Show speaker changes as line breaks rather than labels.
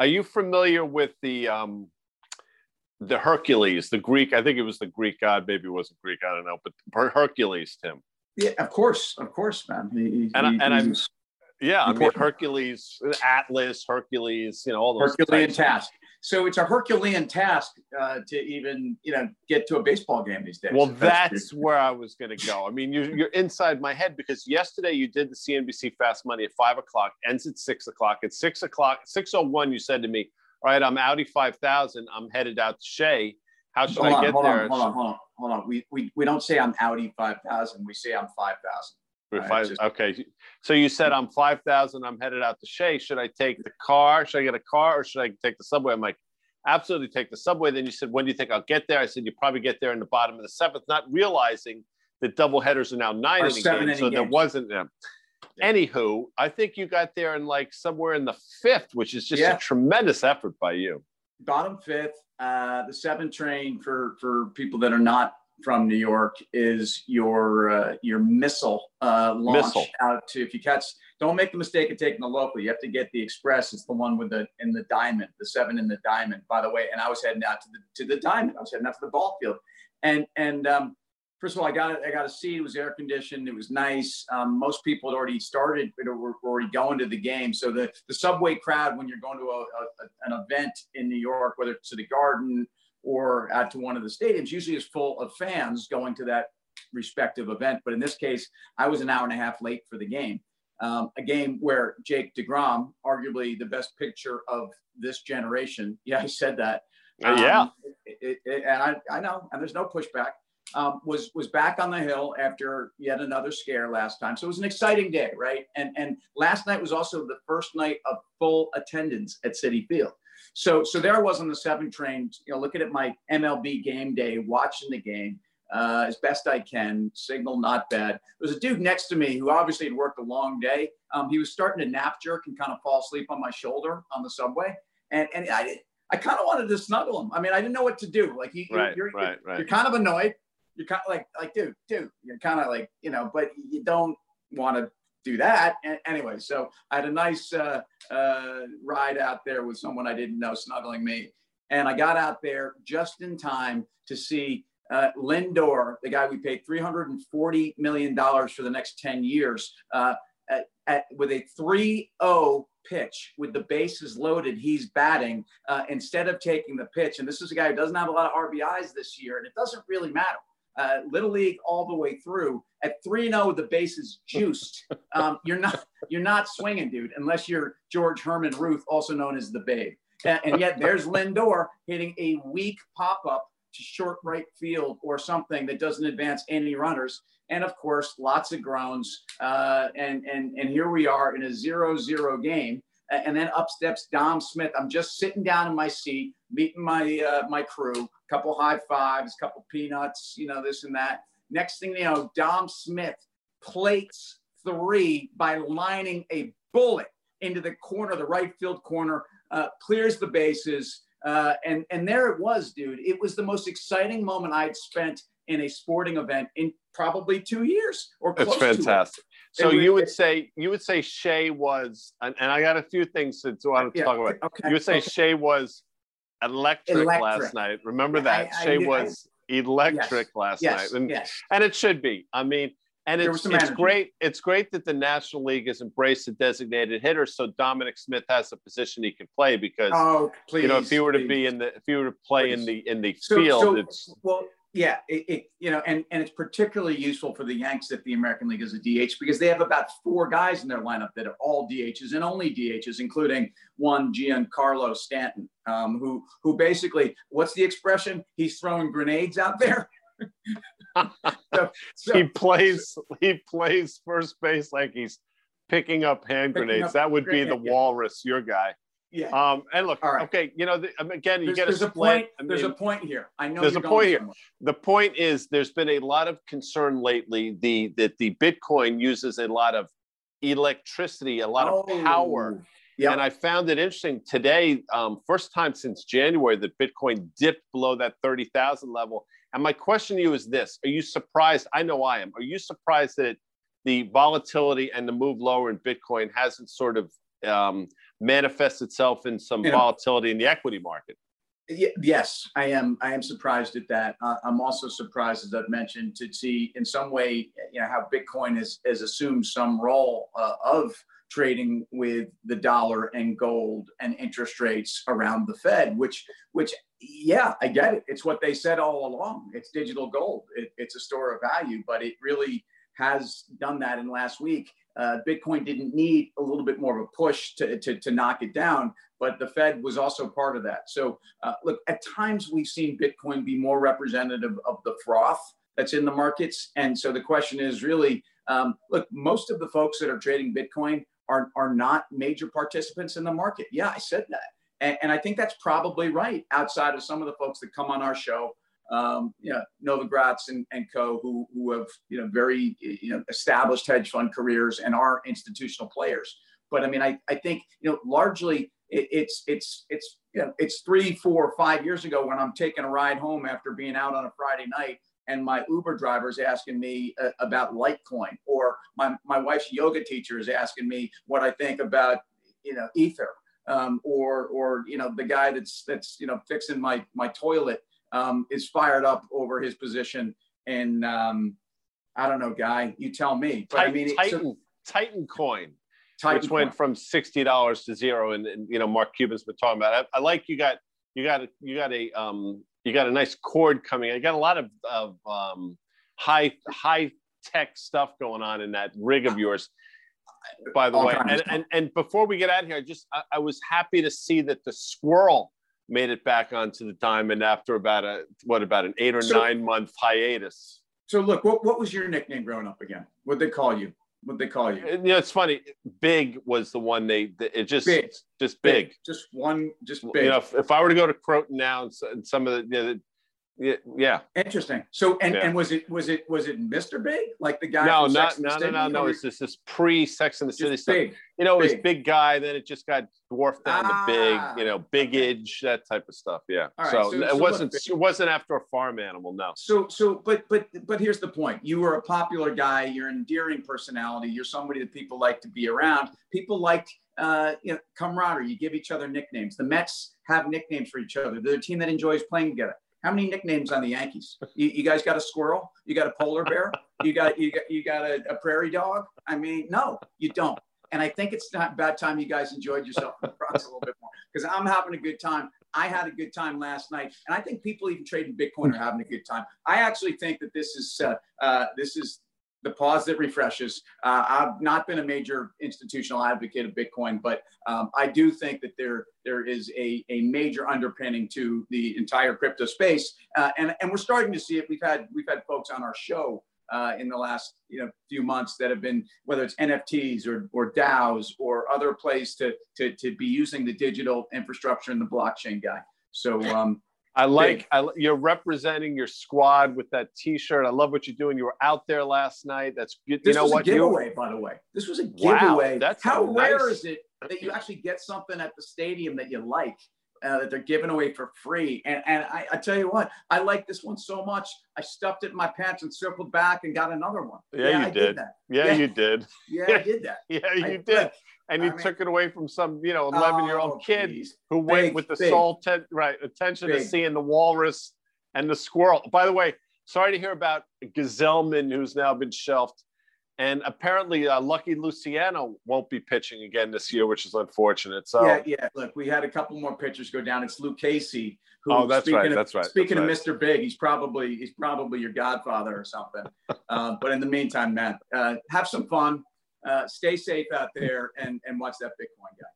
Are you familiar with the um, the Hercules, the Greek? I think it was the Greek god. Maybe it wasn't Greek. I don't know. But Hercules, Tim.
Yeah, of course, of course, man. He,
and he, and I'm yeah, I mean Hercules, Atlas, Hercules, you know all those
Herculean task. So it's a Herculean task uh, to even you know get to a baseball game these days.
Well, that's, that's where I was going to go. I mean, you're, you're inside my head because yesterday you did the CNBC Fast Money at five o'clock, ends at six o'clock. At six o'clock, six oh one, you said to me, "All right, I'm Audi five thousand. I'm headed out to Shea. How should hold I on, get
hold
there?"
On, hold on, hold on, hold on. We we we don't say I'm Audi five thousand. We say I'm five thousand.
Just, okay. So you said I'm 5,000. I'm headed out to Shea. Should I take the car? Should I get a car or should I take the subway? I'm like, absolutely take the subway. Then you said, when do you think I'll get there? I said, you probably get there in the bottom of the seventh, not realizing that double headers are now nine
or
inning
seven
games. So
games.
there wasn't them. Yeah. Anywho, I think you got there in like somewhere in the fifth, which is just yeah. a tremendous effort by you.
Bottom fifth, uh, the seven train for for people that are not from New York is your uh, your missile uh, launch
missile.
out to if you catch. Don't make the mistake of taking the local. You have to get the express. It's the one with the in the diamond, the seven in the diamond. By the way, and I was heading out to the to the diamond. I was heading out to the ball field, and and um, first of all, I got it. I got a seat. It was air conditioned. It was nice. Um, most people had already started, were already going to the game. So the the subway crowd when you're going to a, a, an event in New York, whether it's to the Garden or out to one of the stadiums usually is full of fans going to that respective event. But in this case, I was an hour and a half late for the game. Um, a game where Jake DeGrom, arguably the best pitcher of this generation, yeah, I said that.
Um, yeah,
it, it, and I, I know, and there's no pushback. Um, was was back on the hill after yet another scare last time. So it was an exciting day, right? And and last night was also the first night of full attendance at Citi Field. So, so there I was on the seven train, you know, looking at my MLB game day, watching the game uh, as best I can. Signal not bad. There was a dude next to me who obviously had worked a long day. Um, he was starting to nap jerk and kind of fall asleep on my shoulder on the subway, and and I I kind of wanted to snuggle him. I mean, I didn't know what to do. Like, he,
right,
you're,
right,
you're,
right.
you're kind of annoyed. You're kind of like like dude, dude. You're kind of like you know, but you don't want to do that. And anyway, so I had a nice uh, uh, ride out there with someone I didn't know snuggling me. And I got out there just in time to see uh, Lindor, the guy we paid $340 million for the next 10 years, uh, at, at, with a 3 0 pitch with the bases loaded, he's batting uh, instead of taking the pitch. And this is a guy who doesn't have a lot of RBIs this year, and it doesn't really matter uh, little league all the way through. At three zero, the base is juiced. Um, you're not you're not swinging, dude, unless you're George Herman Ruth, also known as the Babe. And, and yet there's Lindor hitting a weak pop up to short right field or something that doesn't advance any runners. And of course, lots of groans. Uh, and and and here we are in a zero zero game and then up steps Dom Smith. I'm just sitting down in my seat, meeting my uh, my crew, a couple high fives, a couple peanuts, you know, this and that. Next thing you know, Dom Smith plates three by lining a bullet into the corner, the right field corner, uh, clears the bases. Uh, and, and there it was, dude. It was the most exciting moment I'd spent in a sporting event in probably two years or close
It's fantastic. So you would say you would say Shea was, and, and I got a few things want to yeah, talk about.
Okay,
you would say
okay.
Shea was electric,
Electric.
last night. Remember that
I- I
Shea
knew-
was electric last
yes,
night, and
yes.
and it should be. I mean, and it's it's great. It's great that the National League has embraced the designated hitter, so Dominic Smith has a position he can play because
Oh, please.
you know if he were to be in the if he were to play in the in the
So-
field,
so,
it's
well, yeah, it, it you know, and and it's particularly useful for the Yanks that the American League is a DH because they have about four guys in their lineup that are all DHs and only DHs, including one Giancarlo Stanton, um, who who basically, what's the expression? He's throwing grenades out there. so, so-
he plays he plays first base like he's picking up hand
Picking
grenades.
up
that would be the
yeah.
walrus, your guy.
Yeah.
Um, and look,
right.
okay, you know, the, um, again, you
There's,
get
there's
a
a point.
I
There's a point here. I know
there's a point here.
somewhere.
the point is there's been a lot of concern lately the that the bitcoin uses a lot of electricity a lot of power
Yeah.
and i found it interesting today um, first time since january that bitcoin dipped below that 30000 level and my question to you is this are you surprised i know i am are you surprised that the volatility and the move lower in bitcoin hasn't sort of um, manifest itself in some
You know.
volatility in the equity market.
Yes, I am. I am surprised at that. Uh, I'm also surprised, as I've mentioned, to see in some way, you know, how Bitcoin has, has assumed some role uh, of trading with the dollar and gold and interest rates around the Fed, which, which, yeah, I get it. It's what they said all along. It's digital gold. It, it's a store of value, but it really has done that in last week. Uh, Bitcoin didn't need a little bit more of a push to, to, to knock it down, but the Fed was also part of that. So uh, look, at times we've seen Bitcoin be more representative of the froth that's in the markets. And so the question is really, um, look, most of the folks that are trading Bitcoin are, are not major participants in the market. Yeah, I said that. And, and I think that's probably right outside of some of the folks that come on our show, um, you know, Novogratz and, and co who, who have, you know, very, you know, established hedge fund careers and are institutional players. But I mean, I, I think, you know, largely it, it's it's it's you know it's three, four, five years ago when I'm taking a ride home after being out on a Friday night, and my Uber driver is asking me uh, about Litecoin, or my my wife's yoga teacher is asking me what I think about you know Ether, um, or or you know the guy that's that's you know fixing my my toilet um, is fired up over his position and um, I don't know, guy, you tell me. But I
Titan,
mean, it- so-
Titan, Titan coin,
Titan
which went from sixty dollars to zero, and, and you know Mark Cuban's been talking about. It. I, I like you got you got a, you got a um you got a nice cord coming. I got a lot of of um high high tech stuff going on in that rig of yours. By the
All
way, and, and and before we get out of here, I just I, I was happy to see that the squirrel made it back onto the diamond after about a what about an eight or
So-
nine month hiatus.
So look, what, what was your nickname growing up again? What'd they call you? What'd they call you?
And, you know, it's funny. Big was the one they. It just
Big.
just big.
Just one, just big.
You know, if, if I were to go to Croton now and, and some of the, you know, the yeah, yeah.
Interesting. So, and,
Yeah.
and was it was it was it Mr. Big, like the guy?
No, not
Sex and the
no, no, no, no. It's just this pre Sex and the City stuff.
big.
You know, it was
big.
big guy. Then it just got dwarfed down
Ah,
to big. You know, big age, that type of stuff. Yeah.
Right,
so,
so-
it
so
wasn't
big-
it wasn't after a farm animal. No.
So, so, but, but, but here's the point. You were a popular guy. You're an endearing personality. You're somebody that people like to be around. People like, uh, you know, camaraderie. You give each other nicknames. The Mets have nicknames for each other. They're a team that enjoys playing together. How many nicknames on the Yankees? You, you guys got a squirrel? You got a polar bear? You got, you got, you got a, a prairie dog? I mean, no, you don't. And I think it's not bad time you guys enjoyed yourself in the Bronx a little bit more because I'm having a good time. I had a good time last night, and I think people even trading Bitcoin are having a good time. I actually think that this is uh, uh, this is the pause that refreshes. Uh, I've not been a major institutional advocate of Bitcoin, but um, I do think that there there is a, a major underpinning to the entire crypto space, uh, and and we're starting to see it. We've had we've had folks on our show uh, in the last you know few months that have been whether it's NFTs or or DAOs or other plays to to to be using the digital infrastructure and the blockchain guy. So um,
I like I, you're representing your squad with that T-shirt. I love what you're doing. You were out there last night. That's good.
this
you know
was
what?
a giveaway, by the way. This was a giveaway.
Wow, that's
How
a
rare
nice-
is it that you actually get something at the stadium that you like? Uh, that they're giving away for free. And, and I, I tell you what, I like this one so much. I stuffed it in my pants and circled back and got another one.
Yeah, you
I
did.
that.
yeah,
Yeah.
you did.
Yeah, I did that.
Yeah,
I-
you did.
look,
And you
I mean-
took it away from some, you know, 11 year
Oh,
old kid
geez.
who went with the
big.
sole ten, right attention to seeing the walrus and the squirrel. By the way, sorry to hear about Gsellman, who's now been shelved. And apparently, uh, Lucky Luciano won't be pitching again this year, which is unfortunate. So,
Yeah, yeah. Look, we had a couple more pitchers go down. It's Lucchesi. Who,
Oh, that's
speaking
right,
Of,
that's right,
Speaking
that's
of Mr. Big, he's probably he's probably your godfather or something. um, but in the meantime, Matt, uh, have some fun. Uh, stay safe out there and and watch that Bitcoin guy.